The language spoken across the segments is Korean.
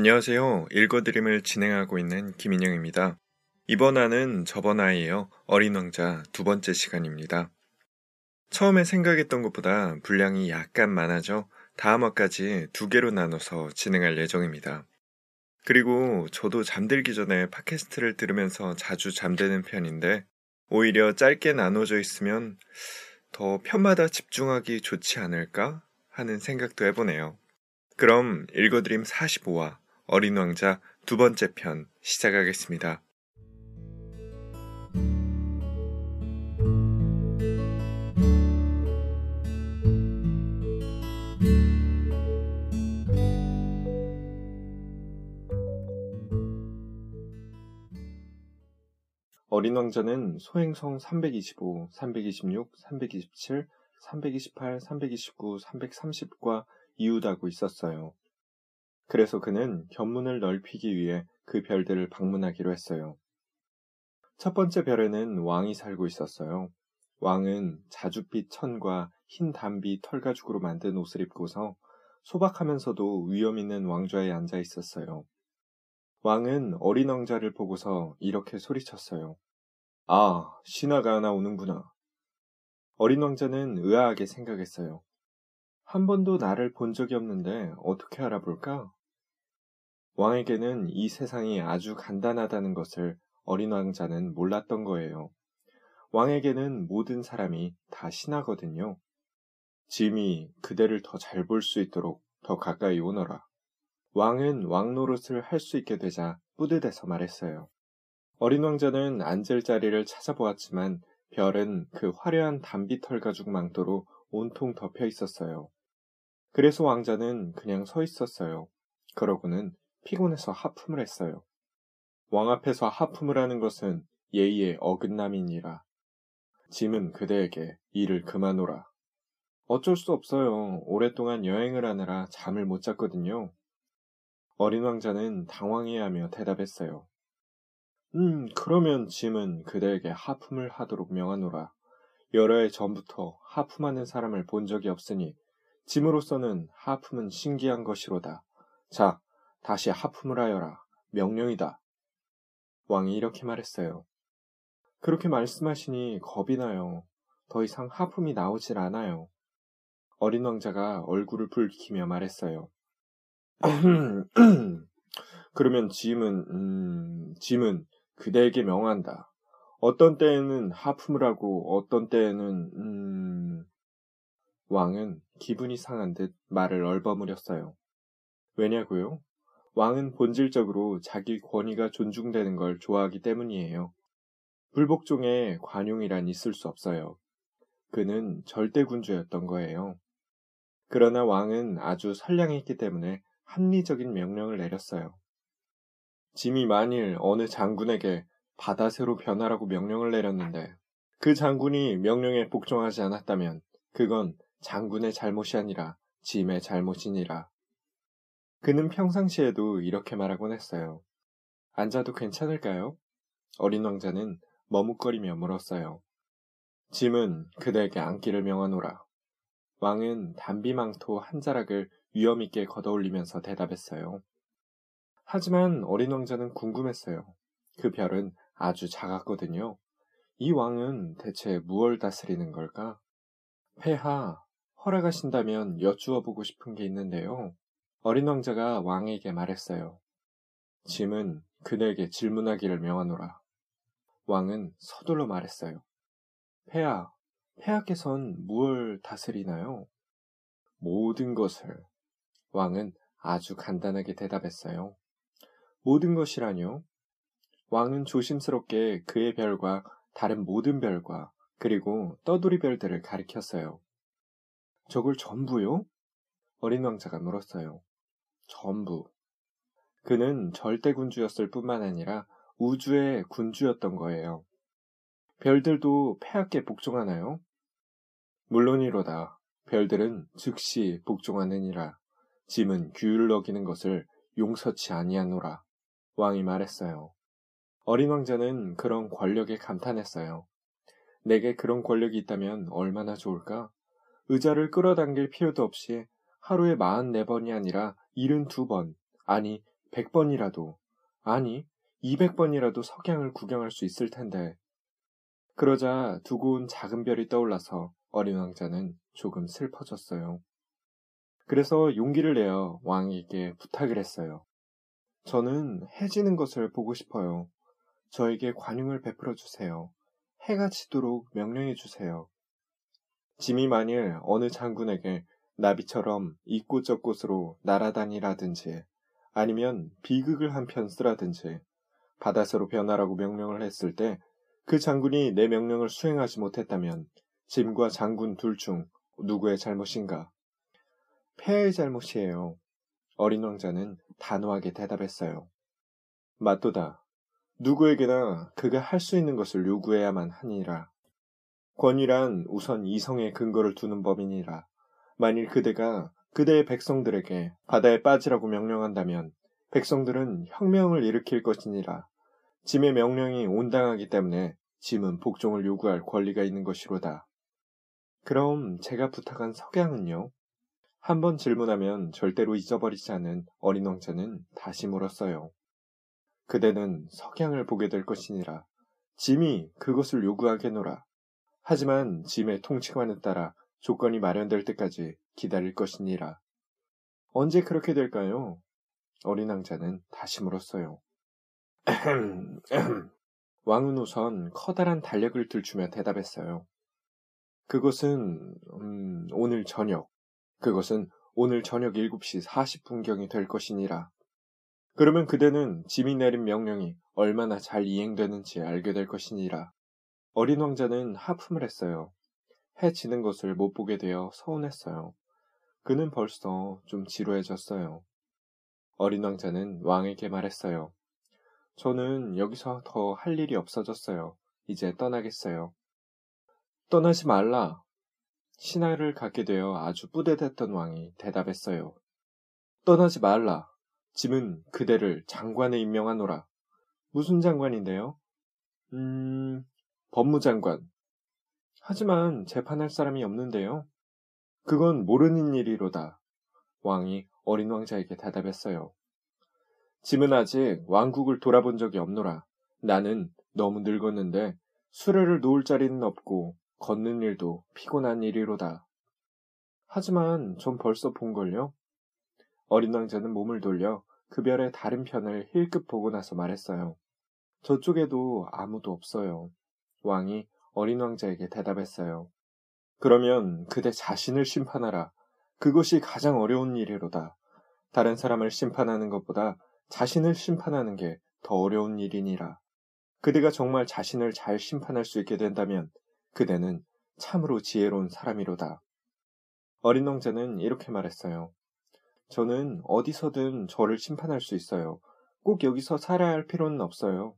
안녕하세요. 읽어드림을 진행하고 있는 김인영입니다. 이번 화는 저번 화이에요. 어린 왕자 두 번째 시간입니다. 처음에 생각했던 것보다 분량이 약간 많아져 다음 화까지 두 개로 나눠서 진행할 예정입니다. 그리고 저도 잠들기 전에 팟캐스트를 들으면서 자주 잠드는 편인데 오히려 짧게 나눠져 있으면 더 편마다 집중하기 좋지 않을까 하는 생각도 해보네요. 그럼 읽어드림 45화 어린 왕자 두 번째 편 시작하겠습니다. 어린 왕자는 소행성 325, 326, 327, 328, 329, 330과 이웃하고 있었어요. 그래서 그는 견문을 넓히기 위해 그 별들을 방문하기로 했어요. 첫 번째 별에는 왕이 살고 있었어요. 왕은 자줏빛 천과 흰 담비 털가죽으로 만든 옷을 입고서 소박하면서도 위험 있는 왕좌에 앉아 있었어요. 왕은 어린 왕자를 보고서 이렇게 소리쳤어요. 아, 신하가 하나 오는구나. 어린 왕자는 의아하게 생각했어요. 한 번도 나를 본 적이 없는데 어떻게 알아볼까? 왕에게는 이 세상이 아주 간단하다는 것을 어린 왕자는 몰랐던 거예요. 왕에게는 모든 사람이 다 신하거든요. 짐이 그대를 더 잘 볼 수 있도록 더 가까이 오너라. 왕은 왕 노릇을 할 수 있게 되자 뿌듯해서 말했어요. 어린 왕자는 앉을 자리를 찾아보았지만 별은 그 화려한 담비털 가죽 망토로 온통 덮여 있었어요. 그래서 왕자는 그냥 서 있었어요. 그러고는 피곤해서 하품을 했어요. 왕 앞에서 하품을 하는 것은 예의의 어긋남이니라. 짐은 그대에게 일을 그만오라. 어쩔 수 없어요. 오랫동안 여행을 하느라 잠을 못 잤거든요. 어린 왕자는 당황해하며 대답했어요. 음, 그러면 짐은 그대에게 하품을 하도록 명하노라. 여러 해 전부터 하품하는 사람을 본 적이 없으니 짐으로서는 하품은 신기한 것이로다. 자, 다시 하품을 하여라. 명령이다. 왕이 이렇게 말했어요. 그렇게 말씀하시니 겁이 나요. 더 이상 하품이 나오질 않아요. 어린 왕자가 얼굴을 붉히며 말했어요. 그러면 짐은, 음, 짐은 그대에게 명한다. 어떤 때에는 하품을 하고 어떤 때에는, 음, 왕은 기분이 상한 듯 말을 얼버무렸어요. 왜냐고요? 왕은 본질적으로 자기 권위가 존중되는 걸 좋아하기 때문이에요. 불복종에 관용이란 있을 수 없어요. 그는 절대 군주였던 거예요. 그러나 왕은 아주 선량했기 때문에 합리적인 명령을 내렸어요. 짐이 만일 어느 장군에게 바다새로 변하라고 명령을 내렸는데 그 장군이 명령에 복종하지 않았다면 그건 장군의 잘못이 아니라 짐의 잘못이니라. 그는 평상시에도 이렇게 말하곤 했어요. 앉아도 괜찮을까요? 어린 왕자는 머뭇거리며 물었어요. 짐은 그대에게 앉기를 명하노라. 왕은 담비망토 한 자락을 위험있게 걷어올리면서 대답했어요. 하지만 어린 왕자는 궁금했어요. 그 별은 아주 작았거든요. 이 왕은 대체 무얼 다스리는 걸까? 폐하, 허락하신다면 여쭈어 보고 싶은 게 있는데요. 어린 왕자가 왕에게 말했어요. 짐은 그대에게 질문하기를 명하노라. 왕은 서둘러 말했어요. 폐하, 폐하께선 무얼 다스리나요? 모든 것을. 왕은 아주 간단하게 대답했어요. 모든 것이라뇨? 왕은 조심스럽게 그의 별과 다른 모든 별과 그리고 떠돌이 별들을 가리켰어요. 저걸 전부요? 어린 왕자가 물었어요. 전부. 그는 절대 군주였을 뿐만 아니라 우주의 군주였던 거예요. 별들도 폐하께 복종하나요? 물론이로다. 별들은 즉시 복종하느니라. 짐은 규율 어기는 것을 용서치 아니하노라. 왕이 말했어요. 어린 왕자는 그런 권력에 감탄했어요. 내게 그런 권력이 있다면 얼마나 좋을까? 의자를 끌어당길 필요도 없이 하루에 44번이 아니라 72번, 아니 100번이라도, 아니 200번이라도 석양을 구경할 수 있을 텐데. 그러자 두고 온 작은 별이 떠올라서 어린 왕자는 조금 슬퍼졌어요. 그래서 용기를 내어 왕에게 부탁을 했어요. 저는 해지는 것을 보고 싶어요. 저에게 관용을 베풀어 주세요. 해가 지도록 명령해 주세요. 짐이 만일 어느 장군에게 나비처럼 이곳저곳으로 날아다니라든지 아니면 비극을 한 편 쓰라든지 바다새로 변하라고 명령을 했을 때 그 장군이 내 명령을 수행하지 못했다면 짐과 장군 둘 중 누구의 잘못인가? 폐하의 잘못이에요. 어린 왕자는 단호하게 대답했어요. 맞도다. 누구에게나 그가 할 수 있는 것을 요구해야만 하니라. 권위란 우선 이성의 근거를 두는 법이니라. 만일 그대가 그대의 백성들에게 바다에 빠지라고 명령한다면 백성들은 혁명을 일으킬 것이니라. 짐의 명령이 온당하기 때문에 짐은 복종을 요구할 권리가 있는 것이로다. 그럼 제가 부탁한 석양은요? 한번 질문하면 절대로 잊어버리지 않은 어린 왕자는 다시 물었어요. 그대는 석양을 보게 될 것이니라. 짐이 그것을 요구하게노라. 하지만 짐의 통치관에 따라 조건이 마련될 때까지 기다릴 것이니라. 언제 그렇게 될까요? 어린 왕자는 다시 물었어요. 왕은 우선 커다란 달력을 들추며 대답했어요. 그것은 음, 오늘 저녁, 그것은 오늘 저녁 7시 40분경이 될 것이니라. 그러면 그대는 짐이 내린 명령이 얼마나 잘 이행되는지 알게 될 것이니라. 어린 왕자는 하품을 했어요. 해 지는 것을 못 보게 되어 서운했어요. 그는 벌써 좀 지루해졌어요. 어린 왕자는 왕에게 말했어요. 저는 여기서 더 할 일이 없어졌어요. 이제 떠나겠어요. 떠나지 말라. 신하를 갖게 되어 아주 뿌듯했던 왕이 대답했어요. 떠나지 말라. 짐은 그대를 장관에 임명하노라. 무슨 장관인데요? 음, 법무장관. 하지만 재판할 사람이 없는데요. 그건 모르는 일이로다. 왕이 어린 왕자에게 대답했어요. 짐은 아직 왕국을 돌아본 적이 없노라. 나는 너무 늙었는데 수레를 놓을 자리는 없고 걷는 일도 피곤한 일이로다. 하지만 전 벌써 본걸요? 어린 왕자는 몸을 돌려 그 별의 다른 편을 힐끗 보고 나서 말했어요. 저쪽에도 아무도 없어요. 왕이 어린 왕자에게 대답했어요. 그러면 그대 자신을 심판하라. 그것이 가장 어려운 일이로다. 다른 사람을 심판하는 것보다 자신을 심판하는 게 더 어려운 일이니라. 그대가 정말 자신을 잘 심판할 수 있게 된다면 그대는 참으로 지혜로운 사람이로다. 어린 왕자는 이렇게 말했어요. 저는 어디서든 저를 심판할 수 있어요. 꼭 여기서 살아야 할 필요는 없어요.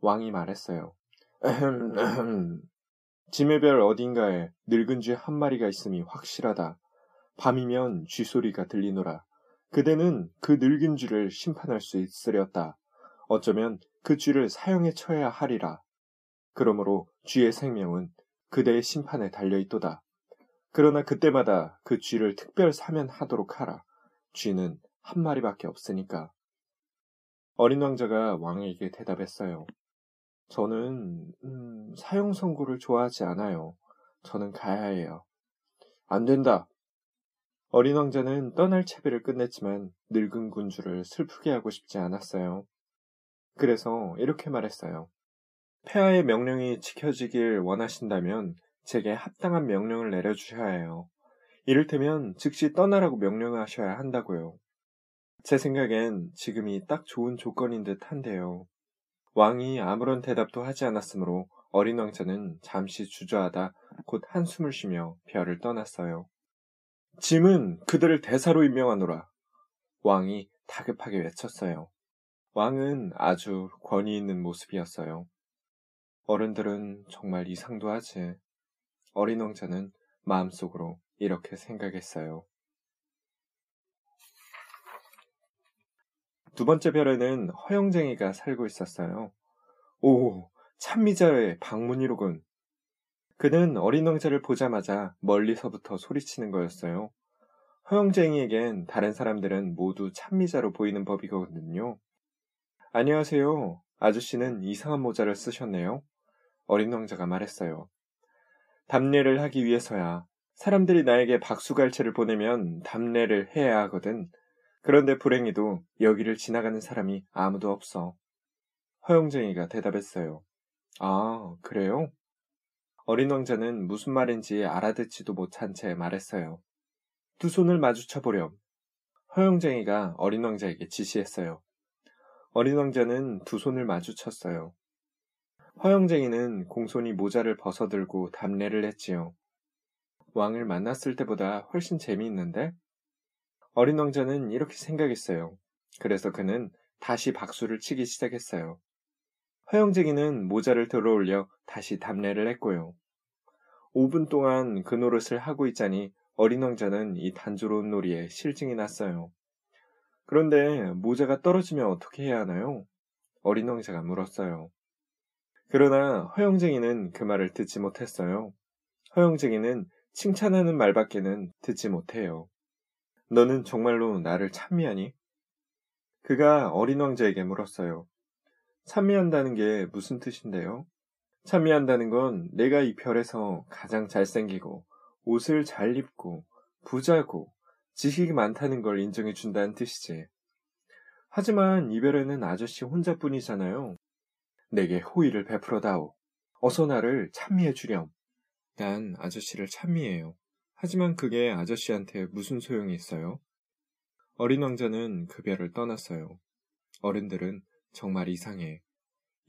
왕이 말했어요. 짐의 별 어딘가에 늙은 쥐 한 마리가 있음이 확실하다. 밤이면 쥐 소리가 들리노라. 그대는 그 늙은 쥐를 심판할 수 있으렸다. 어쩌면 그 쥐를 사형에 처해야 하리라. 그러므로 쥐의 생명은 그대의 심판에 달려있도다. 그러나 그때마다 그 쥐를 특별 사면하도록 하라. 쥐는 한 마리밖에 없으니까. 어린 왕자가 왕에게 대답했어요. 저는 음, 사형 선고를 좋아하지 않아요. 저는 가야 해요. 안 된다. 어린 왕자는 떠날 채비를 끝냈지만 늙은 군주를 슬프게 하고 싶지 않았어요. 그래서 이렇게 말했어요. 폐하의 명령이 지켜지길 원하신다면 제게 합당한 명령을 내려주셔야 해요. 이를테면 즉시 떠나라고 명령하셔야 한다고요. 제 생각엔 지금이 딱 좋은 조건인 듯 한데요. 왕이 아무런 대답도 하지 않았으므로 어린 왕자는 잠시 주저하다 곧 한숨을 쉬며 별을 떠났어요. 짐은 그들을 대사로 임명하노라. 왕이 다급하게 외쳤어요. 왕은 아주 권위 있는 모습이었어요. 어른들은 정말 이상도 하지. 어린 왕자는 마음속으로 이렇게 생각했어요. 두 번째 별에는 허영쟁이가 살고 있었어요. 오, 참미자의 방문이로군. 그는 어린 왕자를 보자마자 멀리서부터 소리치는 거였어요. 허영쟁이에겐 다른 사람들은 모두 참미자로 보이는 법이거든요. 안녕하세요. 아저씨는 이상한 모자를 쓰셨네요. 어린 왕자가 말했어요. 답례를 하기 위해서야. 사람들이 나에게 박수갈채를 보내면 답례를 해야 하거든. 그런데 불행히도 여기를 지나가는 사람이 아무도 없어. 허영쟁이가 대답했어요. 아, 그래요? 어린 왕자는 무슨 말인지 알아듣지도 못한 채 말했어요. 두 손을 마주쳐 보렴. 허영쟁이가 어린 왕자에게 지시했어요. 어린 왕자는 두 손을 마주쳤어요. 허영쟁이는 공손히 모자를 벗어들고 답례를 했지요. 왕을 만났을 때보다 훨씬 재미있는데? 어린 왕자는 이렇게 생각했어요. 그래서 그는 다시 박수를 치기 시작했어요. 허영쟁이는 모자를 들어올려 다시 답례를 했고요. 5분 동안 그 노릇을 하고 있자니 어린 왕자는 이 단조로운 놀이에 실증이 났어요. 그런데 모자가 떨어지면 어떻게 해야 하나요? 어린 왕자가 물었어요. 그러나 허영쟁이는 그 말을 듣지 못했어요. 허영쟁이는 칭찬하는 말밖에는 듣지 못해요. 너는 정말로 나를 찬미하니? 그가 어린 왕자에게 물었어요. 찬미한다는 게 무슨 뜻인데요? 찬미한다는 건 내가 이 별에서 가장 잘생기고 옷을 잘 입고 부자고 지식이 많다는 걸 인정해 준다는 뜻이지. 하지만 이 별에는 아저씨 혼자뿐이잖아요. 내게 호의를 베풀어다오. 어서 나를 찬미해 주렴. 난 아저씨를 찬미해요. 하지만 그게 아저씨한테 무슨 소용이 있어요? 어린 왕자는 그 별을 떠났어요. 어른들은 정말 이상해.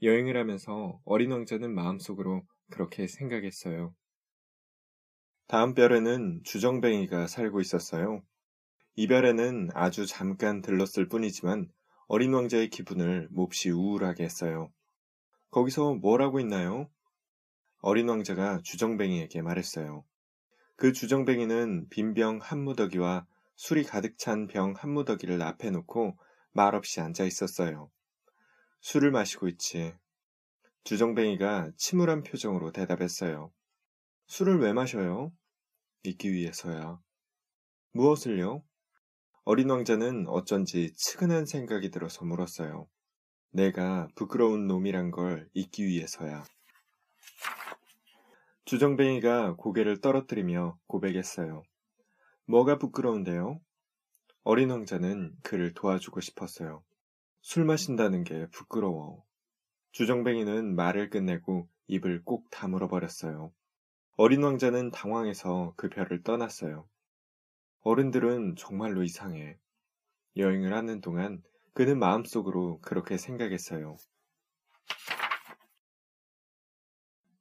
여행을 하면서 어린 왕자는 마음속으로 그렇게 생각했어요. 다음 별에는 주정뱅이가 살고 있었어요. 이 별에는 아주 잠깐 들렀을 뿐이지만 어린 왕자의 기분을 몹시 우울하게 했어요. 거기서 뭘 하고 있나요? 어린 왕자가 주정뱅이에게 말했어요. 그 주정뱅이는 빈 병 한 무더기와 술이 가득 찬 병 한 무더기를 앞에 놓고 말없이 앉아 있었어요. 술을 마시고 있지. 주정뱅이가 침울한 표정으로 대답했어요. 술을 왜 마셔요? 잊기 위해서야. 무엇을요? 어린 왕자는 어쩐지 측은한 생각이 들어서 물었어요. 내가 부끄러운 놈이란 걸 잊기 위해서야. 주정뱅이가 고개를 떨어뜨리며 고백했어요. 뭐가 부끄러운데요? 어린 왕자는 그를 도와주고 싶었어요. 술 마신다는 게 부끄러워. 주정뱅이는 말을 끝내고 입을 꼭 다물어 버렸어요. 어린 왕자는 당황해서 그 별을 떠났어요. 어른들은 정말로 이상해. 여행을 하는 동안 그는 마음속으로 그렇게 생각했어요.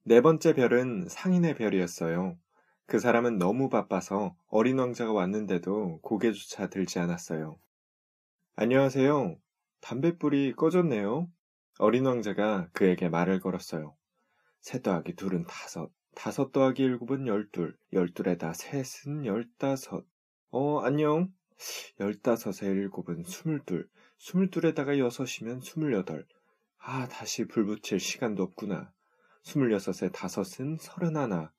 네 번째 별은 상인의 별이었어요. 그 사람은 너무 바빠서 어린 왕자가 왔는데도 고개조차 들지 않았어요. 안녕하세요. 담뱃불이 꺼졌네요. 어린 왕자가 그에게 말을 걸었어요. 세 더하기 둘은 다섯, 다섯 더하기 일곱은 열둘, 열둘에다 셋은 열다섯. 어, 안녕. 열다섯에 일곱은 스물둘, 스물둘에다가 여섯이면 스물여덟. 아, 다시 불 붙일 시간도 없구나. 스물여섯에 다섯은 서른하나.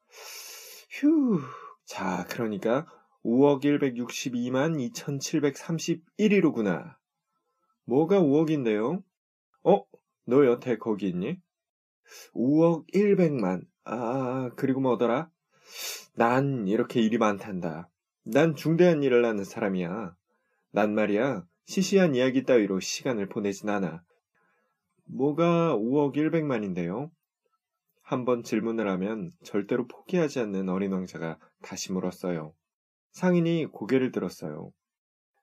휴. 자, 그러니까 5억 162만 2731이로구나. 뭐가 5억인데요? 어? 너 여태 거기 있니? 5억 100만. 아, 그리고 뭐더라? 난 이렇게 일이 많단다. 난 중대한 일을 하는 사람이야. 난 말이야, 시시한 이야기 따위로 시간을 보내진 않아. 뭐가 5억 100만인데요? 한번 질문을 하면 절대로 포기하지 않는 어린 왕자가 다시 물었어요. 상인이 고개를 들었어요.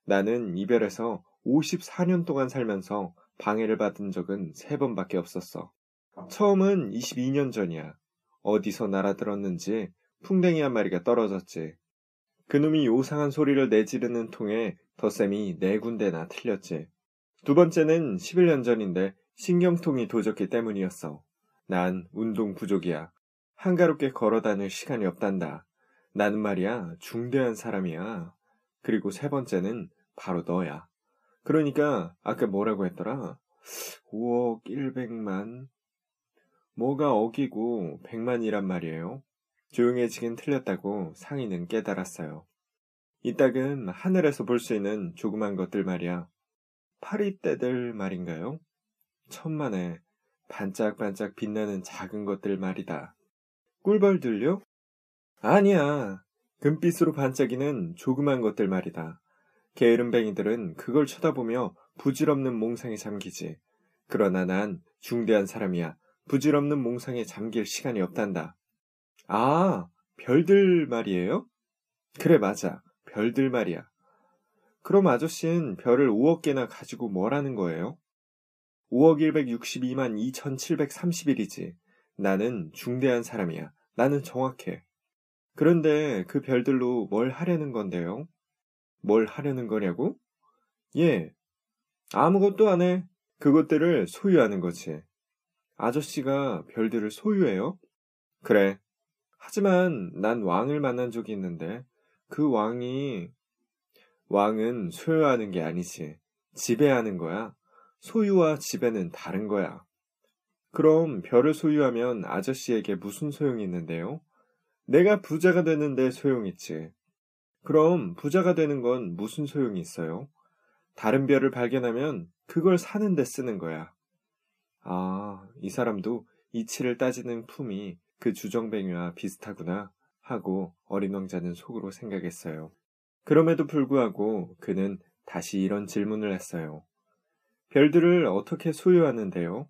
나는 이별해서 54년 동안 살면서 방해를 받은 적은 3번밖에 없었어. 처음은 22년 전이야. 어디서 날아들었는지 풍뎅이 한 마리가 떨어졌지. 그놈이 요상한 소리를 내지르는 통에 덧셈이 네 군데나 틀렸지. 두 번째는 11년 전인데 신경통이 도졌기 때문이었어. 난 운동 부족이야. 한가롭게 걸어 다닐 시간이 없단다. 나는 말이야, 중대한 사람이야. 그리고 세 번째는 바로 너야. 그러니까, 아까 뭐라고 했더라? 5억 1백만. 뭐가 억이고 100만이란 말이에요. 조용해지긴 틀렸다고 상인은 깨달았어요. 이따금 하늘에서 볼 수 있는 조그만 것들 말이야. 파리떼들 말인가요? 천만에 반짝반짝 빛나는 작은 것들 말이다. 꿀벌들요? 아니야. 금빛으로 반짝이는 조그만 것들 말이다. 게으름뱅이들은 그걸 쳐다보며 부질없는 몽상에 잠기지. 그러나 난 중대한 사람이야. 부질없는 몽상에 잠길 시간이 없단다. 아, 별들 말이에요? 그래, 맞아. 별들 말이야. 그럼 아저씨는 별을 5억 개나 가지고 뭐라는 거예요? 5억 162만 2731이지. 나는 중대한 사람이야. 나는 정확해. 그런데 그 별들로 뭘 하려는 건데요? 뭘 하려는 거냐고? 예. 아무것도 안 해. 그것들을 소유하는 거지. 아저씨가 별들을 소유해요? 그래. 하지만 난 왕을 만난 적이 있는데 그 왕이 왕은 소유하는 게 아니지. 지배하는 거야. 소유와 지배는 다른 거야. 그럼 별을 소유하면 아저씨에게 무슨 소용이 있는데요? 내가 부자가 되는데 소용있지. 그럼 부자가 되는 건 무슨 소용이 있어요? 다른 별을 발견하면 그걸 사는데 쓰는 거야. 아, 이 사람도 이치를 따지는 품이 그 주정뱅이와 비슷하구나 하고 어린 왕자는 속으로 생각했어요. 그럼에도 불구하고 그는 다시 이런 질문을 했어요. 별들을 어떻게 소유하는데요?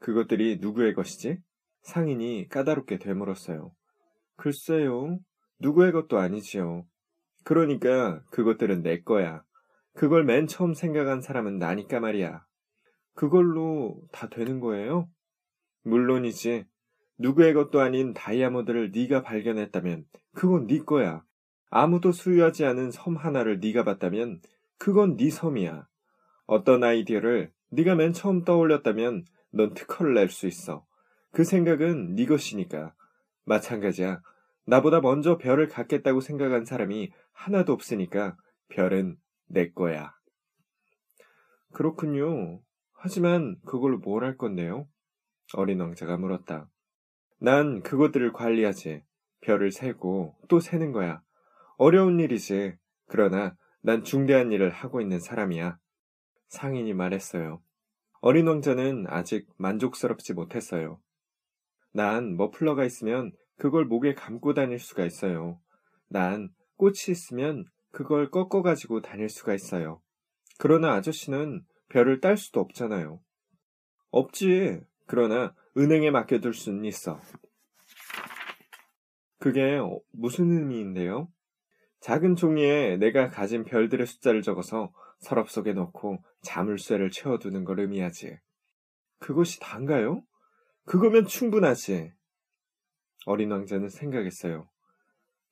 그것들이 누구의 것이지? 상인이 까다롭게 되물었어요. 글쎄요. 누구의 것도 아니지요. 그러니까 그것들은 내 거야. 그걸 맨 처음 생각한 사람은 나니까 말이야. 그걸로 다 되는 거예요? 물론이지. 누구의 것도 아닌 다이아몬드를 네가 발견했다면 그건 네 거야. 아무도 수유하지 않은 섬 하나를 네가 봤다면 그건 네 섬이야. 어떤 아이디어를 네가 맨 처음 떠올렸다면 넌 특허를 낼 수 있어. 그 생각은 네 것이니까. 마찬가지야. 나보다 먼저 별을 갖겠다고 생각한 사람이 하나도 없으니까 별은 내 거야. 그렇군요. 하지만 그걸로 뭘 할 건데요? 어린 왕자가 물었다. 난 그것들을 관리하지. 별을 세고 또 세는 거야. 어려운 일이지. 그러나 난 중대한 일을 하고 있는 사람이야. 상인이 말했어요. 어린 왕자는 아직 만족스럽지 못했어요. 난 머플러가 있으면 그걸 목에 감고 다닐 수가 있어요. 난 꽃이 있으면 그걸 꺾어 가지고 다닐 수가 있어요. 그러나 아저씨는 별을 딸 수도 없잖아요. 없지. 그러나 은행에 맡겨둘 수는 있어. 그게 무슨 의미인데요? 작은 종이에 내가 가진 별들의 숫자를 적어서 서랍 속에 넣고 자물쇠를 채워두는 걸 의미하지. 그것이 단가요? 그거면 충분하지. 어린 왕자는 생각했어요.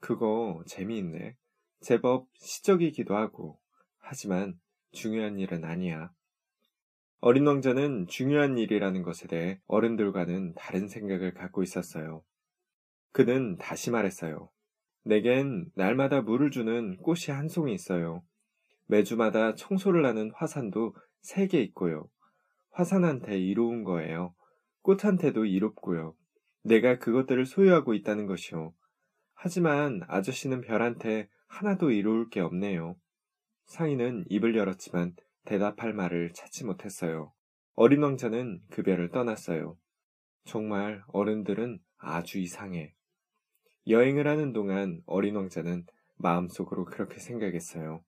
그거 재미있네. 제법 시적이기도 하고. 하지만 중요한 일은 아니야. 어린 왕자는 중요한 일이라는 것에 대해 어른들과는 다른 생각을 갖고 있었어요. 그는 다시 말했어요. 내겐 날마다 물을 주는 꽃이 한 송이 있어요. 매주마다 청소를 하는 화산도 세개 있고요. 화산한테 이로운 거예요. 꽃한테도 이롭고요. 내가 그것들을 소유하고 있다는 것이요. 하지만 아저씨는 별한테 하나도 이로울 게 없네요. 상인은 입을 열었지만 대답할 말을 찾지 못했어요. 어린 왕자는 그 별을 떠났어요. 정말 어른들은 아주 이상해. 여행을 하는 동안 어린 왕자는 마음속으로 그렇게 생각했어요.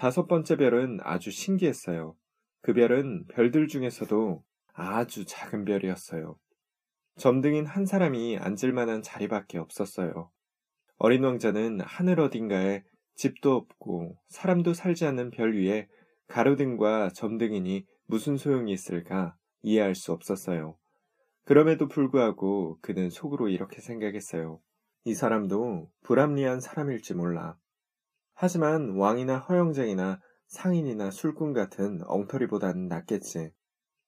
다섯 번째 별은 아주 신기했어요. 그 별은 별들 중에서도 아주 작은 별이었어요. 점등인 한 사람이 앉을 만한 자리밖에 없었어요. 어린 왕자는 하늘 어딘가에 집도 없고 사람도 살지 않는 별 위에 가로등과 점등이니 무슨 소용이 있을까 이해할 수 없었어요. 그럼에도 불구하고 그는 속으로 이렇게 생각했어요. 이 사람도 불합리한 사람일지 몰라. 하지만 왕이나 허영쟁이나 상인이나 술꾼 같은 엉터리보다는 낫겠지.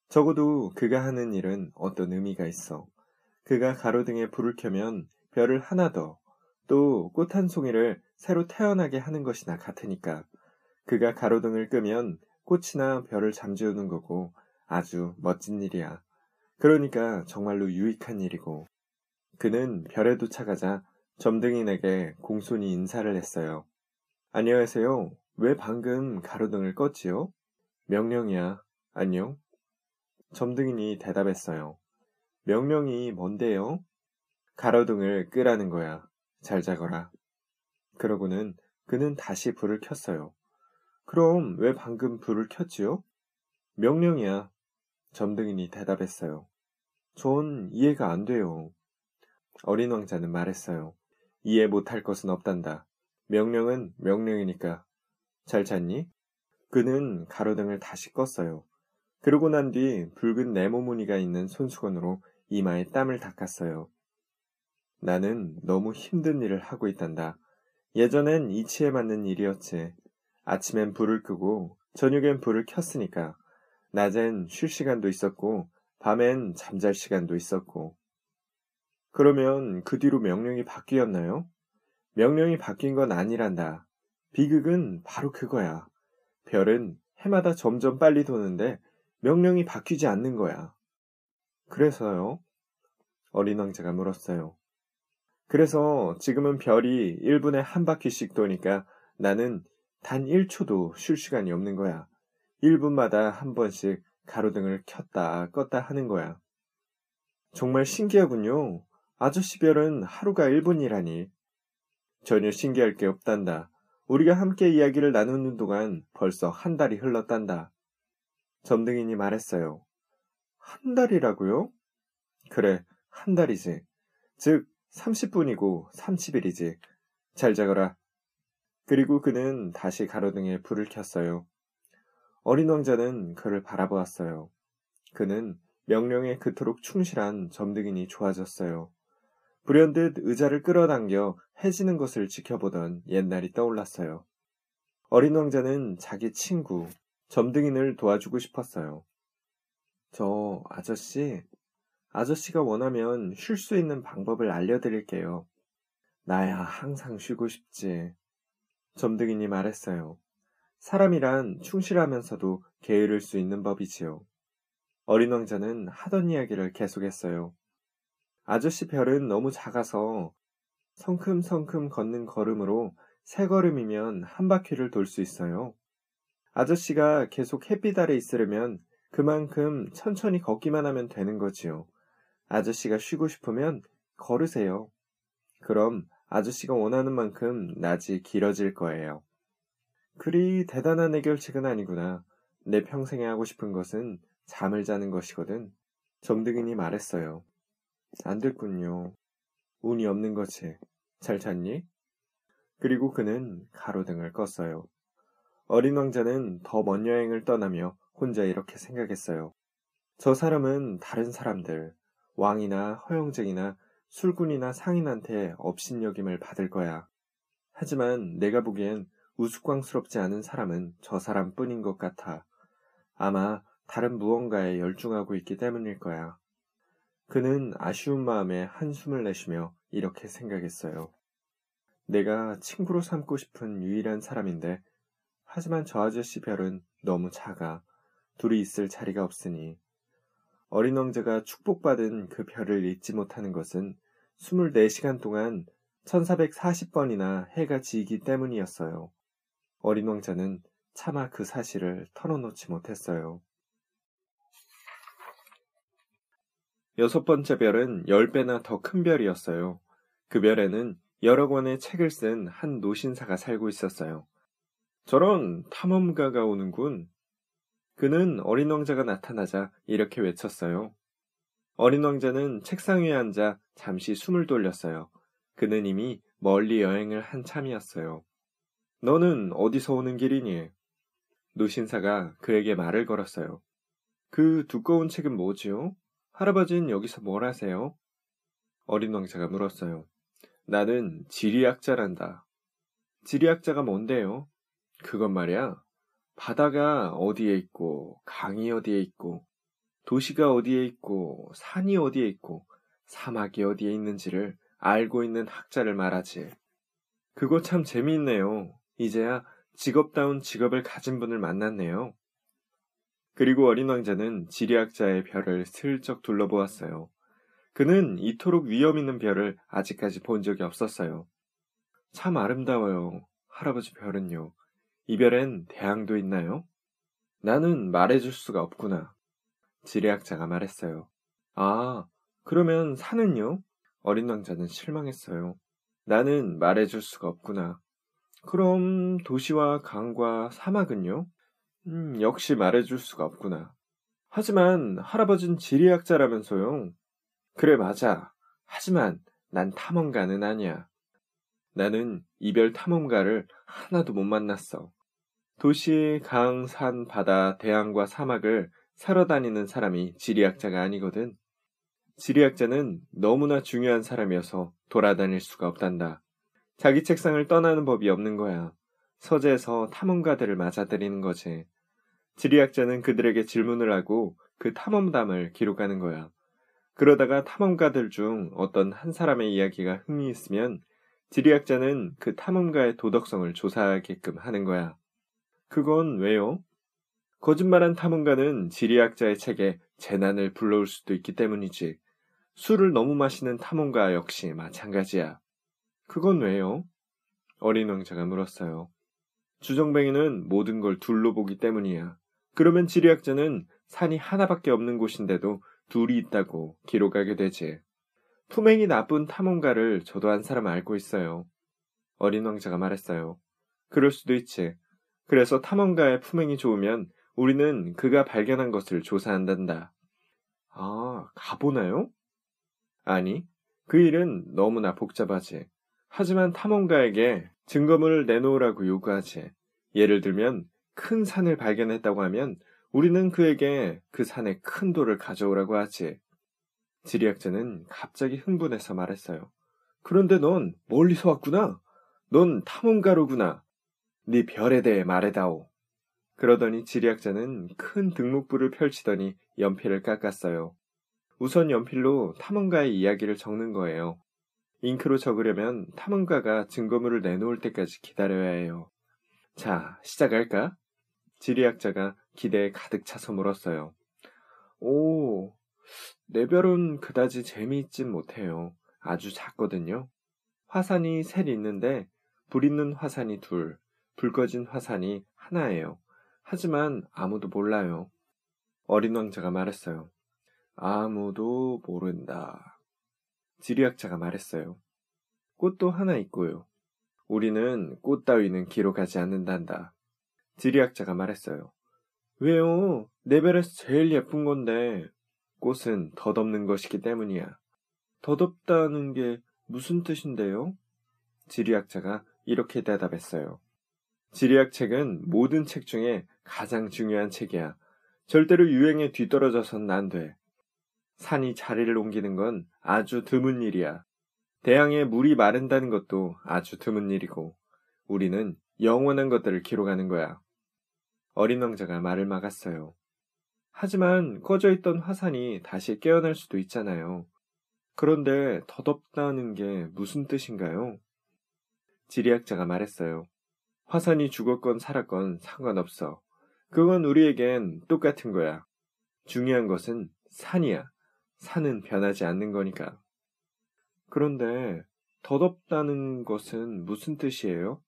적어도 그가 하는 일은 어떤 의미가 있어. 그가 가로등에 불을 켜면 별을 하나 더, 또 꽃 한 송이를 새로 태어나게 하는 것이나 같으니까. 그가 가로등을 끄면 꽃이나 별을 잠재우는 거고 아주 멋진 일이야. 그러니까 정말로 유익한 일이고. 그는 별에 도착하자 점등인에게 공손히 인사를 했어요. 안녕하세요. 왜 방금 가로등을 껐지요? 명령이야. 안녕. 점등인이 대답했어요. 명령이 뭔데요? 가로등을 끄라는 거야. 잘 자거라. 그러고는 그는 다시 불을 켰어요. 그럼 왜 방금 불을 켰지요? 명령이야. 점등인이 대답했어요. 전 이해가 안 돼요. 어린 왕자는 말했어요. 이해 못할 것은 없단다. 명령은 명령이니까. 잘 잤니? 그는 가로등을 다시 껐어요. 그러고 난 뒤 붉은 네모 무늬가 있는 손수건으로 이마에 땀을 닦았어요. 나는 너무 힘든 일을 하고 있단다. 예전엔 이치에 맞는 일이었지. 아침엔 불을 끄고 저녁엔 불을 켰으니까. 낮엔 쉴 시간도 있었고 밤엔 잠잘 시간도 있었고. 그러면 그 뒤로 명령이 바뀌었나요? 명령이 바뀐 건 아니란다. 비극은 바로 그거야. 별은 해마다 점점 빨리 도는데 명령이 바뀌지 않는 거야. 그래서요? 어린 왕자가 물었어요. 그래서 지금은 별이 1분에 한 바퀴씩 도니까 나는 단 1초도 쉴 시간이 없는 거야. 1분마다 한 번씩 가로등을 켰다 껐다 하는 거야. 정말 신기하군요. 아저씨 별은 하루가 1분이라니. 전혀 신기할 게 없단다. 우리가 함께 이야기를 나누는 동안 벌써 한 달이 흘렀단다. 점등인이 말했어요. 한 달이라고요? 그래, 한 달이지. 즉, 30분이고 30일이지. 잘 자거라. 그리고 그는 다시 가로등에 불을 켰어요. 어린 왕자는 그를 바라보았어요. 그는 명령에 그토록 충실한 점등인이 좋아졌어요. 불현듯 의자를 끌어당겨 해지는 것을 지켜보던 옛날이 떠올랐어요. 어린 왕자는 자기 친구, 점등인을 도와주고 싶었어요. 저 아저씨, 아저씨가 원하면 쉴 수 있는 방법을 알려드릴게요. 나야 항상 쉬고 싶지. 점등인이 말했어요. 사람이란 충실하면서도 게으를 수 있는 법이지요. 어린 왕자는 하던 이야기를 계속했어요. 아저씨 별은 너무 작아서 성큼성큼 걷는 걸음으로 세 걸음이면 한 바퀴를 돌 수 있어요. 아저씨가 계속 햇빛 아래 있으려면 그만큼 천천히 걷기만 하면 되는 거지요. 아저씨가 쉬고 싶으면 걸으세요. 그럼 아저씨가 원하는 만큼 낮이 길어질 거예요. 그리 대단한 해결책은 아니구나. 내 평생에 하고 싶은 것은 잠을 자는 것이거든. 점등인이 말했어요. 안 됐군요. 운이 없는 거지. 잘 잤니? 그리고 그는 가로등을 껐어요. 어린 왕자는 더 먼 여행을 떠나며 혼자 이렇게 생각했어요. 저 사람은 다른 사람들, 왕이나 허영쟁이나 술꾼이나 상인한테 업신여김을 받을 거야. 하지만 내가 보기엔 우스꽝스럽지 않은 사람은 저 사람뿐인 것 같아. 아마 다른 무언가에 열중하고 있기 때문일 거야. 그는 아쉬운 마음에 한숨을 내쉬며 이렇게 생각했어요. 내가 친구로 삼고 싶은 유일한 사람인데, 하지만 저 아저씨 별은 너무 작아. 둘이 있을 자리가 없으니. 어린 왕자가 축복받은 그 별을 잊지 못하는 것은 24시간 동안 1440번이나 해가 지기 때문이었어요. 어린 왕자는 차마 그 사실을 털어놓지 못했어요. 여섯 번째 별은 열 배나 더 큰 별이었어요. 그 별에는 여러 권의 책을 쓴 한 노신사가 살고 있었어요. 저런 탐험가가 오는군. 그는 어린 왕자가 나타나자 이렇게 외쳤어요. 어린 왕자는 책상 위에 앉아 잠시 숨을 돌렸어요. 그는 이미 멀리 여행을 한 참이었어요. 너는 어디서 오는 길이니? 노신사가 그에게 말을 걸었어요. 그 두꺼운 책은 뭐지요? 할아버지는 여기서 뭘 하세요? 어린 왕자가 물었어요. 나는 지리학자란다. 지리학자가 뭔데요? 그건 말이야. 바다가 어디에 있고, 강이 어디에 있고, 도시가 어디에 있고, 산이 어디에 있고, 사막이 어디에 있는지를 알고 있는 학자를 말하지. 그거 참 재미있네요. 이제야 직업다운 직업을 가진 분을 만났네요. 그리고 어린 왕자는 지리학자의 별을 슬쩍 둘러보았어요. 그는 이토록 위험 있는 별을 아직까지 본 적이 없었어요. 참 아름다워요. 할아버지 별은요. 이 별엔 대항도 있나요? 나는 말해줄 수가 없구나. 지리학자가 말했어요. 아, 그러면 산은요? 어린 왕자는 실망했어요. 나는 말해줄 수가 없구나. 그럼 도시와 강과 사막은요? 음, 역시 말해줄 수가 없구나. 하지만 할아버진 지리학자라면서요. 그래, 맞아. 하지만 난 탐험가는 아니야. 나는 이별 탐험가를 하나도 못 만났어. 도시, 강, 산, 바다, 대양과 사막을 사러 다니는 사람이 지리학자가 아니거든. 지리학자는 너무나 중요한 사람이어서 돌아다닐 수가 없단다. 자기 책상을 떠나는 법이 없는 거야. 서재에서 탐험가들을 맞아들이는 거지. 지리학자는 그들에게 질문을 하고 그 탐험담을 기록하는 거야. 그러다가 탐험가들 중 어떤 한 사람의 이야기가 흥미있으면 지리학자는 그 탐험가의 도덕성을 조사하게끔 하는 거야. 그건 왜요? 거짓말한 탐험가는 지리학자의 책에 재난을 불러올 수도 있기 때문이지. 술을 너무 마시는 탐험가 역시 마찬가지야. 그건 왜요? 어린 왕자가 물었어요. 주정뱅이는 모든 걸 둘러보기 때문이야. 그러면 지리학자는 산이 하나밖에 없는 곳인데도 둘이 있다고 기록하게 되지. 품행이 나쁜 탐험가를 저도 한 사람 알고 있어요. 어린 왕자가 말했어요. 그럴 수도 있지. 그래서 탐험가의 품행이 좋으면 우리는 그가 발견한 것을 조사한단다. 아, 가보나요? 아니, 그 일은 너무나 복잡하지. 하지만 탐험가에게 증거물을 내놓으라고 요구하지. 예를 들면 큰 산을 발견했다고 하면 우리는 그에게 그 산의 큰 돌을 가져오라고 하지. 지리학자는 갑자기 흥분해서 말했어요. 그런데 넌 멀리서 왔구나. 넌 탐험가로구나. 네 별에 대해 말해다오. 그러더니 지리학자는 큰 등목부를 펼치더니 연필을 깎았어요. 우선 연필로 탐험가의 이야기를 적는 거예요. 잉크로 적으려면 탐험가가 증거물을 내놓을 때까지 기다려야 해요. 자, 시작할까? 지리학자가 기대에 가득 차서 물었어요. 오, 내 별은 그다지 재미있진 못해요. 아주 작거든요. 화산이 셋 있는데 불 있는 화산이 둘, 불 꺼진 화산이 하나예요. 하지만 아무도 몰라요. 어린 왕자가 말했어요. 아무도 모른다. 지리학자가 말했어요. 꽃도 하나 있고요. 우리는 꽃 따위는 기록하지 않는단다. 지리학자가 말했어요. 왜요? 내 별에서 제일 예쁜 건데. 꽃은 덧없는 것이기 때문이야. 덧없다는 게 무슨 뜻인데요? 지리학자가 이렇게 대답했어요. 지리학 책은 모든 책 중에 가장 중요한 책이야. 절대로 유행에 뒤떨어져선 안 돼. 산이 자리를 옮기는 건 아주 드문 일이야. 대양에 물이 마른다는 것도 아주 드문 일이고, 우리는 영원한 것들을 기록하는 거야. 어린 왕자가 말을 막았어요. 하지만 꺼져 있던 화산이 다시 깨어날 수도 있잖아요. 그런데 덧없다는 게 무슨 뜻인가요? 지리학자가 말했어요. 화산이 죽었건 살았건 상관없어. 그건 우리에겐 똑같은 거야. 중요한 것은 산이야. 산은 변하지 않는 거니까. 그런데 덧없다는 것은 무슨 뜻이에요?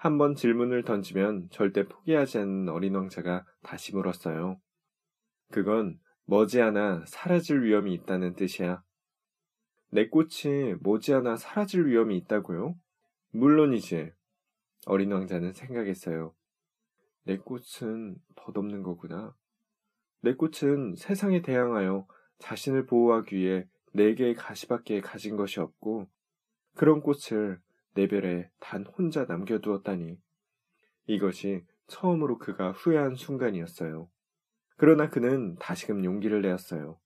한번 질문을 던지면 절대 포기하지 않는 어린 왕자가 다시 물었어요. 그건 머지않아 사라질 위험이 있다는 뜻이야. 내 꽃이 머지않아 사라질 위험이 있다고요? 물론이지. 어린 왕자는 생각했어요. 내 꽃은 덧없는 거구나. 내 꽃은 세상에 대항하여 자신을 보호하기 위해 네 개의 가시밖에 가진 것이 없고 그런 꽃을 내 별에 단 혼자 남겨두었다니. 이것이 처음으로 그가 후회한 순간이었어요. 그러나 그는 다시금 용기를 내었어요.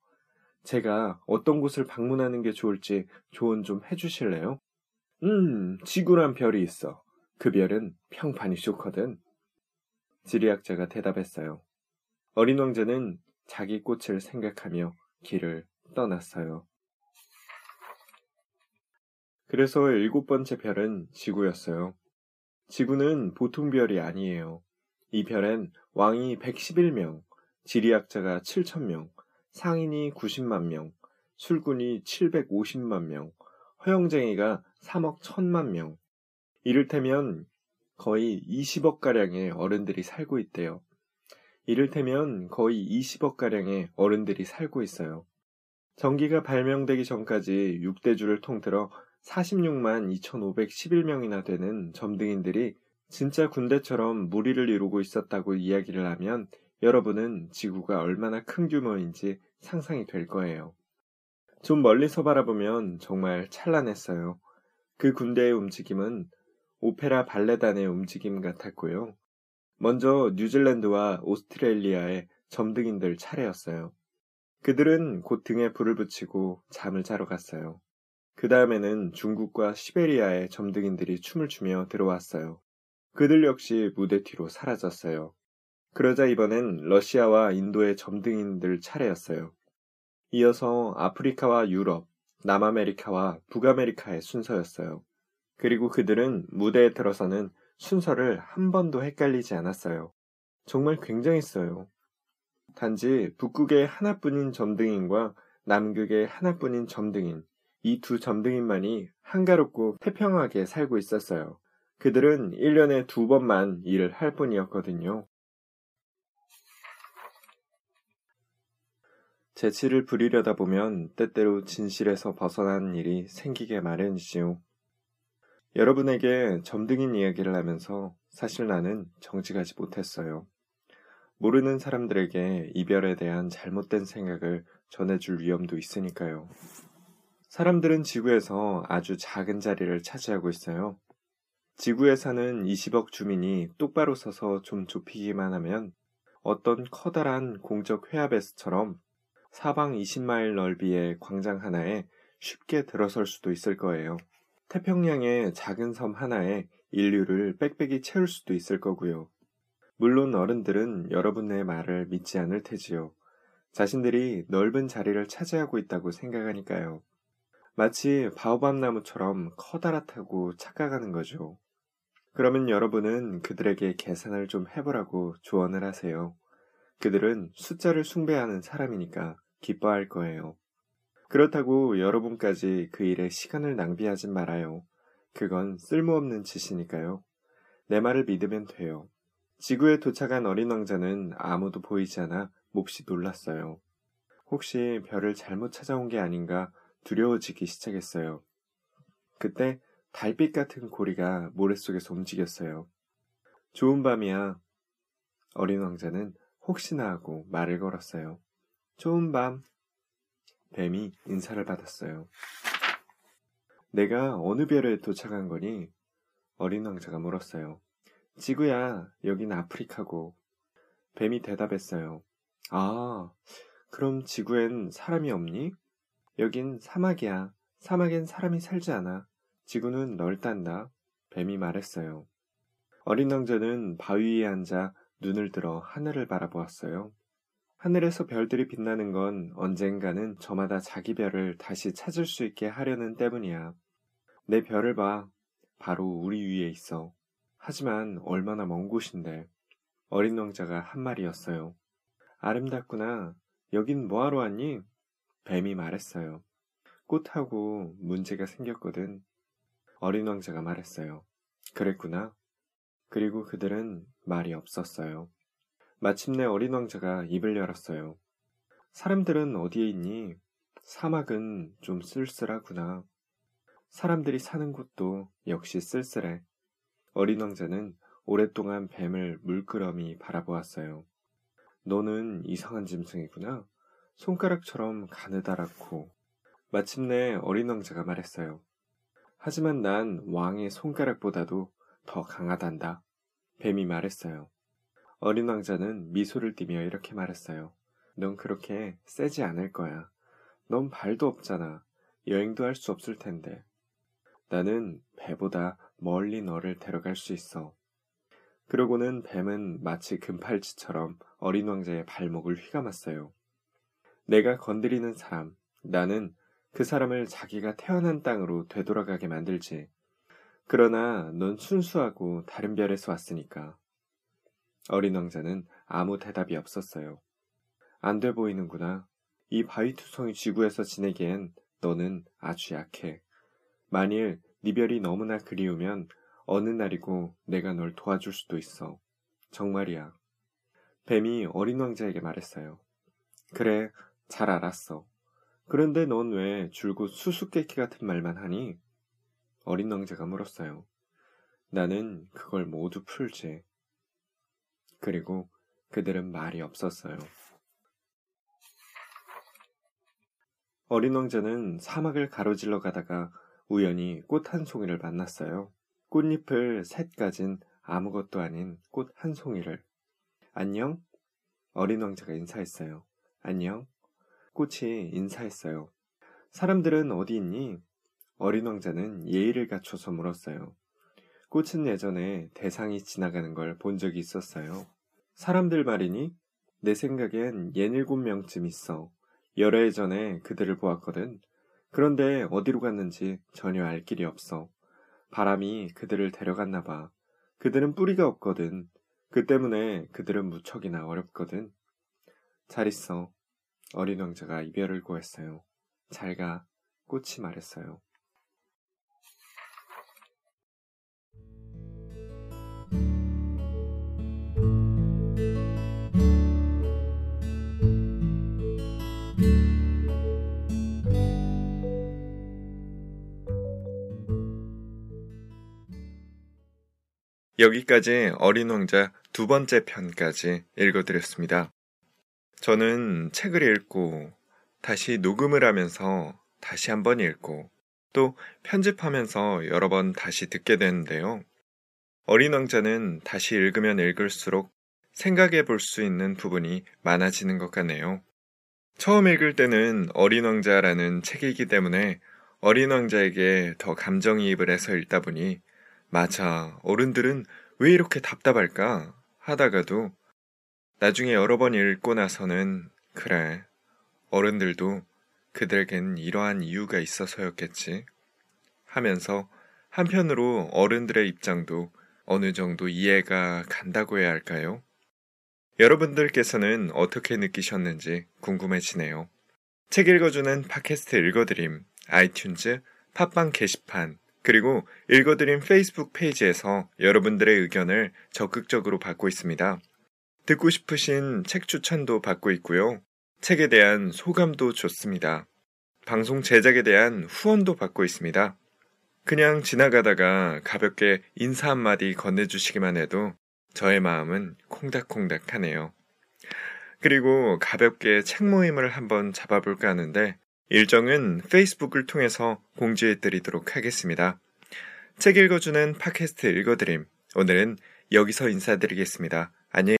제가 어떤 곳을 방문하는 게 좋을지 조언 좀 해주실래요? 음, 지구란 별이 있어. 그 별은 평판이 좋거든. 지리학자가 대답했어요. 어린 왕자는 자기 꽃을 생각하며 길을 떠났어요. 그래서 일곱 번째 별은 지구였어요. 지구는 보통 별이 아니에요. 이 별엔 왕이 111명, 지리학자가 7천명, 상인이 90만 명, 술꾼이 750만 명, 허영쟁이가 3억 1천만 명. 이를테면 거의 20억가량의 어른들이 살고 있대요. 이를테면 거의 20억가량의 어른들이 살고 있어요. 전기가 발명되기 전까지 6대주를 통틀어 46만 2,511명이나 되는 점등인들이 진짜 군대처럼 무리를 이루고 있었다고 이야기를 하면 여러분은 지구가 얼마나 큰 규모인지 상상이 될 거예요. 좀 멀리서 바라보면 정말 찬란했어요. 그 군대의 움직임은 오페라 발레단의 움직임 같았고요. 먼저 뉴질랜드와 오스트레일리아의 점등인들 차례였어요. 그들은 곧 등에 불을 붙이고 잠을 자러 갔어요. 그 다음에는 중국과 시베리아의 점등인들이 춤을 추며 들어왔어요. 그들 역시 무대 뒤로 사라졌어요. 그러자 이번엔 러시아와 인도의 점등인들 차례였어요. 이어서 아프리카와 유럽, 남아메리카와 북아메리카의 순서였어요. 그리고 그들은 무대에 들어서는 순서를 한 번도 헷갈리지 않았어요. 정말 굉장했어요. 단지 북극의 하나뿐인 점등인과 남극의 하나뿐인 점등인, 이 두 점등인만이 한가롭고 태평하게 살고 있었어요. 그들은 1년에 두 번만 일을 할 뿐이었거든요. 재치를 부리려다 보면 때때로 진실에서 벗어나는 일이 생기게 마련이지요. 여러분에게 점등인 이야기를 하면서 사실 나는 정직하지 못했어요. 모르는 사람들에게 이별에 대한 잘못된 생각을 전해줄 위험도 있으니까요. 사람들은 지구에서 아주 작은 자리를 차지하고 있어요. 지구에 사는 20억 주민이 똑바로 서서 좀 좁히기만 하면 어떤 커다란 공적 회합에서처럼 사방 20마일 넓이의 광장 하나에 쉽게 들어설 수도 있을 거예요. 태평양의 작은 섬 하나에 인류를 빽빽이 채울 수도 있을 거고요. 물론 어른들은 여러분의 말을 믿지 않을 테지요. 자신들이 넓은 자리를 차지하고 있다고 생각하니까요. 마치 바오밤 나무처럼 커다랗다고 착각하는 거죠. 그러면 여러분은 그들에게 계산을 좀 해보라고 조언을 하세요. 그들은 숫자를 숭배하는 사람이니까 기뻐할 거예요. 그렇다고 여러분까지 그 일에 시간을 낭비하진 말아요. 그건 쓸모없는 짓이니까요. 내 말을 믿으면 돼요. 지구에 도착한 어린 왕자는 아무도 보이지 않아 몹시 놀랐어요. 혹시 별을 잘못 찾아온 게 아닌가 두려워지기 시작했어요. 그때 달빛 같은 고리가 모래 속에서 움직였어요. 좋은 밤이야. 어린 왕자는 혹시나 하고 말을 걸었어요. 좋은 밤. 뱀이 인사를 받았어요. 내가 어느 별에 도착한 거니? 어린 왕자가 물었어요. 지구야, 여긴 아프리카고. 뱀이 대답했어요. 아, 그럼 지구엔 사람이 없니? 여긴 사막이야. 사막엔 사람이 살지 않아. 지구는 넓단다. 뱀이 말했어요. 어린 왕자는 바위 위에 앉아 눈을 들어 하늘을 바라보았어요. 하늘에서 별들이 빛나는 건 언젠가는 저마다 자기 별을 다시 찾을 수 있게 하려는 때문이야. 내 별을 봐. 바로 우리 위에 있어. 하지만 얼마나 먼 곳인데. 어린 왕자가 한 말이었어요. 아름답구나. 여긴 뭐하러 왔니? 뱀이 말했어요. 꽃하고 문제가 생겼거든. 어린 왕자가 말했어요. 그랬구나. 그리고 그들은 말이 없었어요. 마침내 어린 왕자가 입을 열었어요. 사람들은 어디에 있니? 사막은 좀 쓸쓸하구나. 사람들이 사는 곳도 역시 쓸쓸해. 어린 왕자는 오랫동안 뱀을 물끄러미 바라보았어요. 너는 이상한 짐승이구나. 손가락처럼 가느다랗고. 마침내 어린 왕자가 말했어요. 하지만 난 왕의 손가락보다도 더 강하단다. 뱀이 말했어요. 어린 왕자는 미소를 띠며 이렇게 말했어요. 넌 그렇게 세지 않을 거야. 넌 발도 없잖아. 여행도 할 수 없을 텐데. 나는 배보다 멀리 너를 데려갈 수 있어. 그러고는 뱀은 마치 금팔찌처럼 어린 왕자의 발목을 휘감았어요. 내가 건드리는 사람, 나는 그 사람을 자기가 태어난 땅으로 되돌아가게 만들지. 그러나 넌 순수하고 다른 별에서 왔으니까. 어린 왕자는 아무 대답이 없었어요. 안 돼 보이는구나. 이 바위투성이 지구에서 지내기엔 너는 아주 약해. 만일 네 별이 너무나 그리우면 어느 날이고 내가 널 도와줄 수도 있어. 정말이야. 뱀이 어린 왕자에게 말했어요. 그래, 잘 알았어. 그런데 넌 왜 줄곧 수수께끼 같은 말만 하니? 어린 왕자가 물었어요. 나는 그걸 모두 풀지. 그리고 그들은 말이 없었어요. 어린 왕자는 사막을 가로질러 가다가 우연히 꽃 한 송이를 만났어요. 꽃잎을 셋 가진 아무것도 아닌 꽃 한 송이를. 안녕? 어린 왕자가 인사했어요. 안녕? 꽃이 인사했어요. 사람들은 어디 있니? 어린 왕자는 예의를 갖춰서 물었어요. 꽃은 예전에 대상이 지나가는 걸 본 적이 있었어요. 사람들 말이니? 내 생각엔 예닐곱 명쯤 있어. 여러 해 전에 그들을 보았거든. 그런데 어디로 갔는지 전혀 알 길이 없어. 바람이 그들을 데려갔나 봐. 그들은 뿌리가 없거든. 그 때문에 그들은 무척이나 어렵거든. 잘 있어. 어린 왕자가 이별을 고했어요. 잘 가. 꽃이 말했어요. 여기까지 어린 왕자 두 번째 편까지 읽어드렸습니다. 저는 책을 읽고 다시 녹음을 하면서 다시 한번 읽고 또 편집하면서 여러 번 다시 듣게 되는데요. 어린 왕자는 다시 읽으면 읽을수록 생각해 볼 수 있는 부분이 많아지는 것 같네요. 처음 읽을 때는 어린 왕자라는 책이기 때문에 어린 왕자에게 더 감정이입을 해서 읽다 보니 맞아, 어른들은 왜 이렇게 답답할까? 하다가도 나중에 여러 번 읽고 나서는 그래, 어른들도 그들에겐 이러한 이유가 있어서였겠지 하면서 한편으로 어른들의 입장도 어느 정도 이해가 간다고 해야 할까요? 여러분들께서는 어떻게 느끼셨는지 궁금해지네요. 책 읽어주는 팟캐스트 읽어드림, 아이튠즈, 팟빵 게시판, 그리고 읽어드림 페이스북 페이지에서 여러분들의 의견을 적극적으로 받고 있습니다. 듣고 싶으신 책 추천도 받고 있고요. 책에 대한 소감도 좋습니다. 방송 제작에 대한 후원도 받고 있습니다. 그냥 지나가다가 가볍게 인사 한마디 건네주시기만 해도 저의 마음은 콩닥콩닥 하네요. 그리고 가볍게 책 모임을 한번 잡아볼까 하는데 일정은 페이스북을 통해서 공지해 드리도록 하겠습니다. 책 읽어주는 팟캐스트 읽어드림. 오늘은 여기서 인사드리겠습니다. 안녕히